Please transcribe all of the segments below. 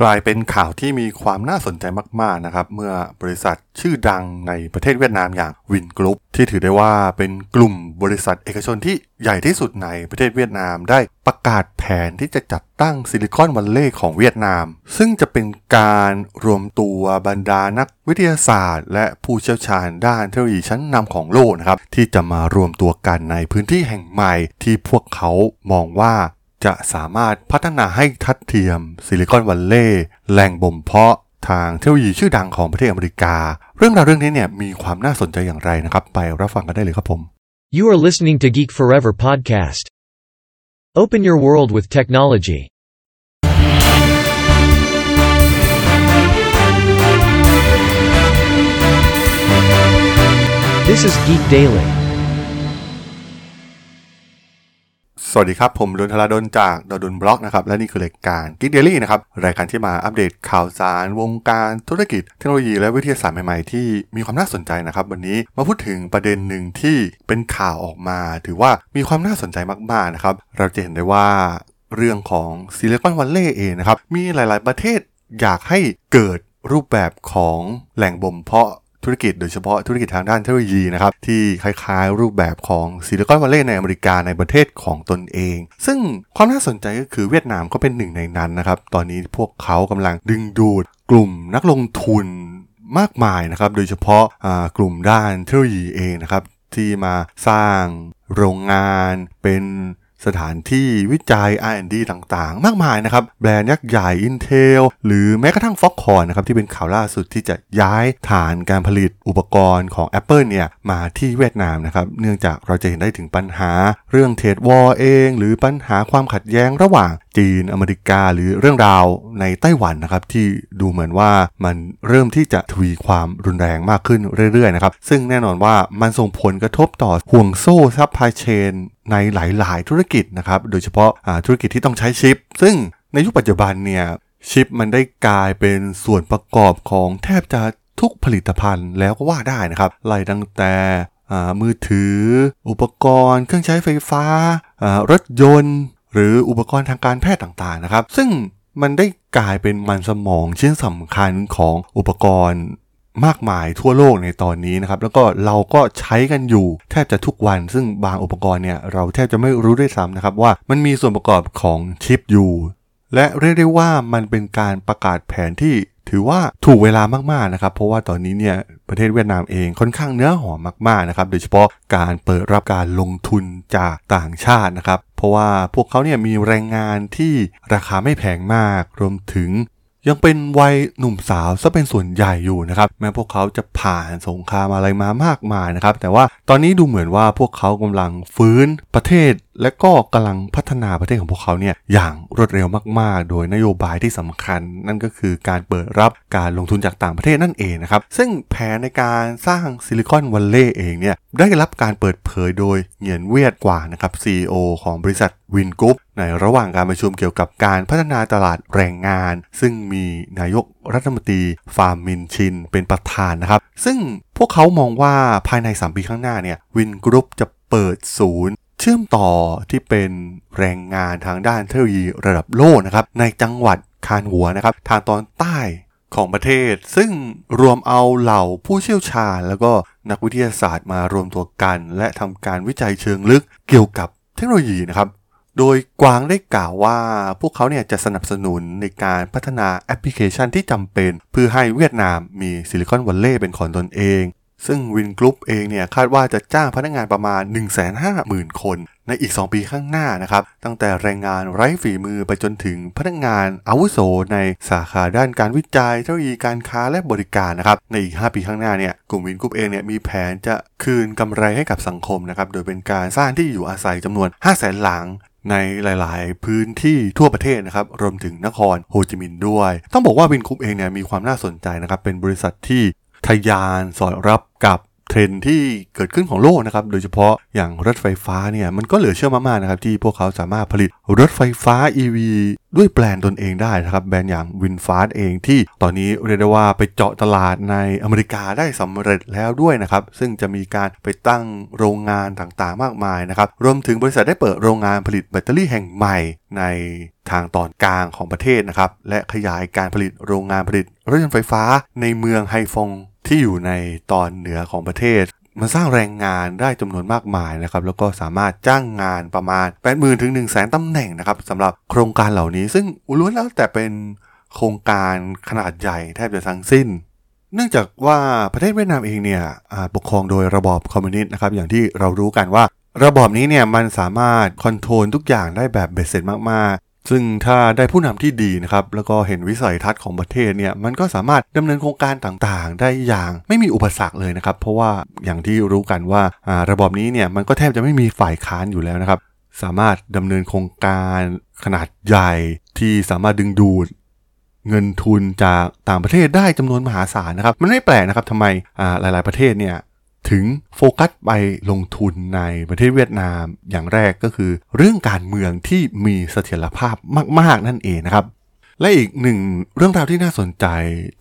กลายเป็นข่าวที่มีความน่าสนใจมากๆนะครับ เมื่อบริษัทชื่อดังในประเทศเวียดนามอย่างวินกรุ๊ปที่ถือได้ว่าเป็นกลุ่มบริษัทเอกชนที่ใหญ่ที่สุดในประเทศเวียดนามได้ประกาศแผนที่จะจัดตั้งซิลิคอนวัลเลย์ของเวียดนาม ซึ่งจะเป็นการรวมตัวบรรดานักวิทยาศาสตร์ และผู้เชี่ยวชาญด้านเทคโนโลยีชั้นนำของโลกนะครับที่จะมารวมตัวกันในพื้นที่แห่งใหม่ที่พวกเขามองว่า จะสามารถพัฒนาให้ทัดเทียมซิลิคอนวัลเลย์แหล่งบ่มเพาะทางเทคโนโลยีชื่อดังของประเทศอเมริกา เรื่องราวเรื่องนี้เนี่ยมีความน่าสนใจอย่างไรนะครับ ไปรับฟังกันได้เลยครับผม You are listening to Geek Forever podcast. Open your world with technology. This is Geek Daily. สวัสดีครับ ผมดนทราดนจากดนบล็อกนะครับ และนี่คือรายการ Geek Daily นะครับ รายการที่มาอัปเดตข่าวสาร วงการธุรกิจ เทคโนโลยีและวิทยาศาสตร์ใหม่ๆ ที่มีความน่าสนใจนะครับ วันนี้มาพูดถึงประเด็นหนึ่งที่เป็นข่าวออกมา ถือว่ามีความน่าสนใจมากๆนะครับ เราจะเห็นได้ว่าเรื่องของซิลิคอนวัลเลย์เองนะครับ มีหลายๆประเทศอยากให้เกิดรูปแบบของแหล่งบ่มเพาะ ธุรกิจโดยเฉพาะธุรกิจทางด้านเทคโนโลยีนะครับ ที่คล้ายๆ รูปแบบของซิลิคอนวัลเลย์ในอเมริกาในประเทศของตนเอง ซึ่งความน่าสนใจก็คือเวียดนามก็เป็นหนึ่งในนั้นนะครับ ตอนนี้พวกเขากำลังดึงดูดกลุ่มนักลงทุนมากมายนะครับ โดยเฉพาะกลุ่มด้านเทคโนโลยีเองนะครับ ที่มาสร้างโรงงานเป็น สถานที่วิจัย R&D ต่างๆ มากมายนะครับ แบรนด์ยักษ์ใหญ่ Intel หรือแม้กระทั่ง Foxconn นะครับที่เป็นข่าวล่าสุดที่จะย้ายฐานการผลิตอุปกรณ์ของ Apple เนี่ยมาที่เวียดนามนะครับเนื่องจากเราจะเห็นได้ถึงปัญหา เรื่อง trade war เอง หรือปัญหาความขัดแย้งระหว่าง จีน อเมริกา หรือเรื่องราวในไต้หวันนะครับที่ดูเหมือนว่ามันเริ่มที่จะทวีความรุนแรงมากขึ้นเรื่อยๆนะครับซึ่งแน่นอนว่ามันส่งผลกระทบต่อห่วงโซ่ supply chainนในหลายๆ ธุรกิจนะครับโดยเฉพาะธุรกิจที่ต้องใช้ชิป ซึ่งในยุคปัจจุบันเนี่ยชิปมันได้กลายเป็นส่วนประกอบของแทบจะทุกผลิตภัณฑ์แล้วก็ว่าได้นะครับไล่ตั้งแต่มือถือ อุปกรณ์ เครื่องใช้ไฟฟ้ารถยนต์ หรืออุปกรณ์ทางการแพทย์ต่างๆนะครับ ซึ่งมันได้กลายเป็นมันสมองชิ้นสำคัญของอุปกรณ์มากมายทั่วโลกในตอนนี้นะครับ แล้วก็เราก็ใช้กันอยู่แทบจะทุกวัน ซึ่งบางอุปกรณ์เนี่ยเราแทบจะไม่รู้ด้วยซ้ำนะครับว่ามันมีส่วนประกอบของชิปอยู่ และเรียกได้ว่ามันเป็นการประกาศแผนที่ถือว่าถูกเวลามากๆนะครับ เพราะว่าตอนนี้เนี่ยประเทศเวียดนามเองค่อนข้างเนื้อหอมมากๆนะครับโดยเฉพาะการเปิดรับการลงทุนจากต่างชาตินะครับ เพราะว่าพวกเขาเนี่ยมีแรงงานที่ราคาไม่แพงมาก รวมถึง ยังเป็นวัยหนุ่มสาวซะเป็นส่วนใหญ่อยู่นะครับแม้พวกเขาจะผ่านสงครามอะไรมามากมายนะครับแต่ว่าตอนนี้ดูเหมือนว่าพวกเขากำลังฟื้นประเทศ และก็กำลังพัฒนาประเทศของพวกเขาเนี่ยอย่างรวดเร็วมากๆ โดยนโยบายที่สำคัญ นั่นก็คือการเปิดรับการลงทุนจากต่างประเทศนั่นเองนะครับซึ่งแผนในการสร้างซิลิคอนวัลเลย์เองเนี่ยได้รับการเปิดเผยโดยเหงียนเวียดกวางนะครับ CEO ของบริษัทวินกรุ๊ป ในระหว่างการประชุมเกี่ยวกับการพัฒนาตลาดแรงงาน ซึ่งมีนายกรัฐมนตรีฟาร์มินชิน เป็นประธานนะครับ ซึ่งพวกเขามองว่าภายใน 3 ปีข้างหน้าเนี่ยวินกรุ๊ปจะเปิดศูนย์เชื่อมต่อที่เป็นแรงงานทางด้านเทคโนโลยีระดับโลกนะครับในจังหวัดคานหัวนะครับทางตอนใต้ของประเทศ ซึ่งรวมเอาเหล่าผู้เชี่ยวชาญ แล้วก็นักวิทยาศาสตร์มารวมตัวกัน และทำการวิจัยเชิงลึกเกี่ยวกับเทคโนโลยีนะครับ โดยกวางได้กล่าวว่าพวกเขาเนี่ยจะสนับสนุนในการพัฒนาแอปพลิเคชันที่จำเป็น เพื่อให้เวียดนามมีซิลิคอนวัลเลย์เป็นของตนเอง ซึ่งวินกรุ๊ปเองเนี่ยคาดว่าจะจ้างพนักงานประมาณ 150,000 คน ในอีก 2 ปีข้างหน้านะครับ ตั้งแต่แรงงานไร้ฝีมือไปจนถึงพนักงานอาวุโสในสาขาด้านการวิจัยเทคโนโลยีการค้าและบริการนะครับในอีก 5 ปีข้างหน้าเนี่ยกลุ่มวินกรุ๊ปเองเนี่ยมีแผนจะคืนกำไรให้กับสังคมนะครับโดยเป็นการสร้างที่อยู่อาศัยจำนวน 5 0 0 0 0 0หลัง ในหลาย ๆ พื้นที่ทั่วประเทศนะครับรวมถึงนครโฮจิมินห์ด้วย ต้องบอกว่าวินกรุ๊ปเองเนี่ยมีความน่าสนใจนะครับเป็นบริษัทที่ทะยานสอดรับกับ เทรนด์ที่เกิดขึ้นของโลกนะครับ โดยเฉพาะอย่างรถไฟฟ้าเนี่ยมันก็เหลือเชื่อมากๆนะครับที่พวกเขาสามารถผลิตรถไฟฟ้า EV ด้วยแบรนด์ตนเองได้นะครับ แบรนด์อย่างวินฟาสต์เองที่ตอนนี้เรียกได้ว่าไปเจาะตลาดในอเมริกาได้สำเร็จแล้วด้วยนะครับ ซึ่งจะมีการไปตั้งโรงงานต่างๆ มากมายนะครับ รวมถึงบริษัทได้เปิดโรงงานผลิตแบตเตอรี่แห่งใหม่ในทางตอนกลางของประเทศนะครับและขยายการผลิตโรงงานผลิตรถยนต์ไฟฟ้าในเมืองไฮฟง ที่อยู่ในตอนเหนือของประเทศ มันสร้างแรงงานได้จำนวนมากมายนะครับแล้วก็สามารถจ้างงานประมาณ 80,000ถึง1 0 0 0 0แสนตำแหน่งนะครับสำหรับโครงการเหล่านี้ ซึ่งล้วนแล้วแต่เป็นโครงการขนาดใหญ่แทบจะทั้งสิ้นเนื่องจากว่าประเทศเวียดนามเองเนี่ยปกครองโดยระบอบคอมมิวนิสต์นะครับอย่างที่เรารู้กันว่า ระบอบนี้เนี่ยมันสามารถคอนโทรลทุกอย่างได้แบบเบ็ดเสร็จมาก ซึ่งถ้าได้ผู้นำที่ดีนะครับแล้วก็เห็นวิสัยทัศน์ของประเทศเนี่ยมันก็สามารถดำเนินโครงการต่างๆ ได้อย่างไม่มีอุปสรรคเลยนะครับ เพราะว่าอย่างที่รู้กันว่าระบอบนี้เนี่ยมันก็แทบจะไม่มีฝ่ายค้านอยู่แล้วนะครับ สามารถดำเนินโครงการขนาดใหญ่ที่สามารถดึงดูดเงินทุนจากต่างประเทศได้จำนวนมหาศาลนะครับ มันไม่แปลกนะครับทำไมหลาย ๆ ประเทศเนี่ย ถึงโฟกัสไปลงทุนในประเทศเวียดนามอย่างแรกก็คือ เรื่องการเมืองที่มีเสถียรภาพมาก ๆ นั่นเองนะครับ และอีกหนึ่งเรื่องราวที่น่าสนใจ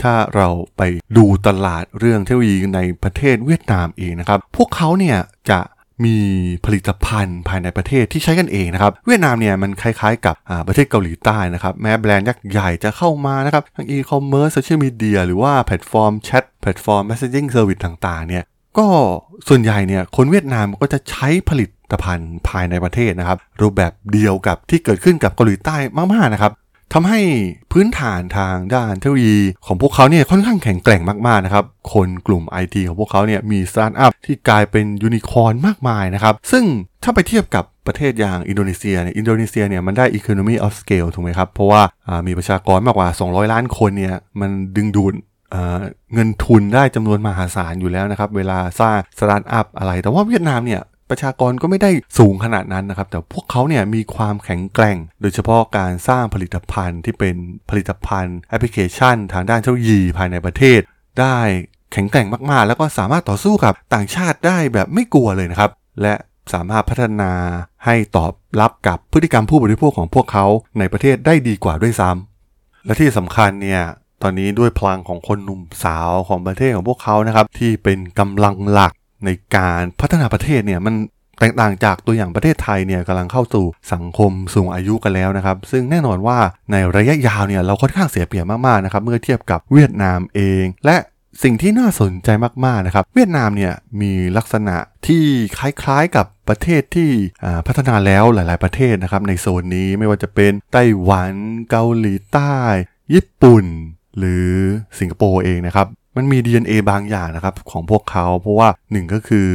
ถ้าเราไปดูตลาดเรื่องเทคโนโลยีในประเทศเวียดนามเองนะครับ พวกเขาเนี่ยจะมีผลิตภัณฑ์ภายในประเทศที่ใช้กันเองนะครับ เวียดนามเนี่ยมันคล้ายๆกับประเทศเกาหลีใต้นะครับ แม้แบรนด์ยักษ์ใหญ่จะเข้ามานะครับทั้งอีคอมเมิร์ซโซเชียลมีเดียหรือว่าแพลตฟอร์มแชทแพลตฟอร์ม messaging service ต่างๆเนี่ย ก็ส่วนใหญ่เนี่ยคนเวียดนามก็จะใช้ผลิตภัณฑ์ภายในประเทศนะครับ รูปแบบเดียวกับที่เกิดขึ้นกับเกาหลีใต้มากๆนะครับทำให้พื้นฐานทางด้านเทคโนโลยีของพวกเขาเนี่ยค่อนข้างแข็งแกร่งมากๆนะครับ คนกลุ่ม IT ของพวกเขาเนี่ยมีสตาร์ทอัพที่กลายเป็นยูนิคอร์นมากมายนะครับ ซึ่งถ้าไปเทียบกับประเทศอย่างอินโดนีเซียเนี่ยอินโดนีเซียเนี่ยมันได้ economy of scale ถูกไหมครับ เพราะว่ามีประชากรมากกว่า 200 ล้านคนเนี่ยมันดึงดูด เงินทุนได้จำนวนมหาศาลอยู่แล้วนะครับ เวลาสร้างสตาร์ทอัพอะไร แต่ว่าเวียดนามเนี่ยประชากรก็ไม่ได้สูงขนาดนั้นนะครับ แต่พวกเขาเนี่ยมีความแข็งแกร่ง โดยเฉพาะการสร้างผลิตภัณฑ์ที่เป็นผลิตภัณฑ์แอปพลิเคชัน ทางด้านเทคโนโลยีภายในประเทศ ได้แข็งแกร่งมากๆ แล้วก็สามารถต่อสู้กับต่างชาติได้แบบไม่กลัวเลยนะครับ และสามารถพัฒนาให้ตอบรับกับพฤติกรรมผู้บริโภคของพวกเขาในประเทศได้ดีกว่าด้วยซ้ำและที่สำคัญเนี่ย ตอนนี้ด้วยพลังของคนหนุ่มสาวของประเทศของพวกเขานะครับที่เป็นกำลังหลักในการพัฒนาประเทศเนี่ยมันแตกต่างจากตัวอย่างประเทศไทยเนี่ยกำลังเข้าสู่สังคมสูงอายุกันแล้วนะครับ ซึ่งแน่นอนว่าในระยะยาวเนี่ยเราค่อนข้างเสียเปรียบมากๆนะครับเมื่อเทียบกับเวียดนามเอง และสิ่งที่น่าสนใจมากๆนะครับ เวียดนามเนี่ยมีลักษณะที่คล้ายๆกับประเทศที่พัฒนาแล้วหลาย ๆประเทศนะครับในโซนนี้ไม่ว่าจะเป็นไต้หวัน เกาหลีใต้ ญี่ปุ่น หรือสิงคโปร์เองนะครับ มันมี DNA บางอย่างนะครับของพวกเขาเพราะว่าหนึ่งก็คือ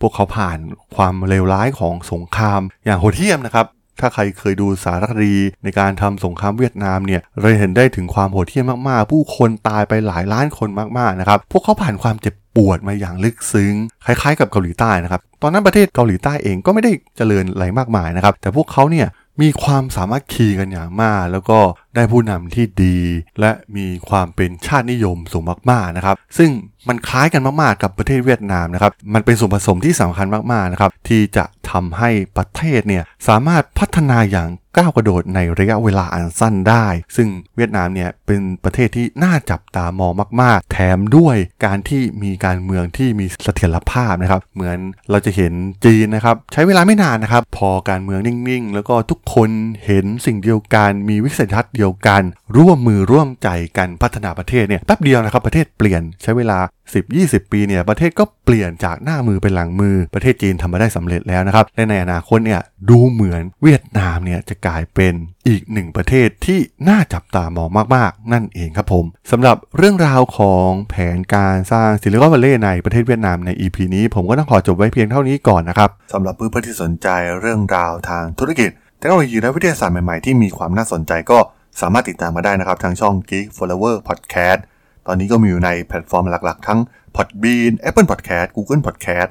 พวกเขาผ่านความเลวร้ายของสงครามอย่างโหดเหี้ยมนะครับถ้าใครเคยดูสารคดีในการทำสงครามเวียดนามเนี่ยเราเห็นได้ถึงความโหดเหี้ยมมากๆ ผู้คนตายไปหลายล้านคนมากๆนะครับ พวกเขาผ่านความเจ็บปวดมาอย่างลึกซึ้ง คล้ายๆ กับเกาหลีใต้นะครับ ตอนนั้นประเทศเกาหลีใต้เองก็ไม่ได้เจริญอะไรมากมายนะครับ แต่พวกเขาเนี่ย มีความสามารถขี่กันอย่างมาก แล้วก็ได้ผู้นำที่ดี และมีความเป็นชาตินิยมสูงมากๆนะครับ ซึ่งมันคล้ายกันมากๆกับประเทศเวียดนามนะครับ มันเป็นส่วนผสมที่สำคัญมากๆนะครับที่จะทำให้ประเทศเนี่ยสามารถพัฒนาอย่าง ก้าวกระโดดในระยะเวลาอันสั้นได้ ซึ่งเวียดนามเนี่ยเป็นประเทศที่น่าจับตามองมาก ๆ แถมด้วยการที่มีการเมืองที่มีเสถียรภาพนะครับ เหมือนเราจะเห็นจีนนะครับใช้เวลาไม่นานนะครับ พอการเมืองนิ่ง ๆ แล้วก็ทุกคนเห็นสิ่งเดียวกัน มีวิสัยทัศน์เดียวกัน ร่วมมือร่วมใจกันพัฒนาประเทศเนี่ยแป๊บเดียวนะครับประเทศเปลี่ยนใช้เวลา10-20 ปีเนี่ยประเทศก็เปลี่ยนจากหน้ามือเป็นหลังมือประเทศจีนทำมาได้สำเร็จแล้วนะครับและในอนาคตเนี่ยดูเหมือนเวียดนามเนี่ยจะกลายเป็นอีกหนึ่งประเทศที่น่าจับตามองมากๆ นั่นเองครับผมสำหรับเรื่องราวของแผนการสร้างซิลิคอนวัลเลย์ในประเทศเวียดนามใน EP นี้ ผมก็ต้องขอจบไว้เพียงเท่านี้ก่อนนะครับสำหรับเพื่อนๆที่สนใจเรื่องราวทางธุรกิจเทคโนโลยีและวิทยาศาสตร์ใหม่ๆที่มีความน่าสนใจก็สามารถติดตามมาได้นะครับทางช่อง Geek Forever Podcast ตอนนี้ก็มีอยู่ในแพลตฟอร์มหลักๆ ทั้ง Podbean Apple Podcast Google Podcast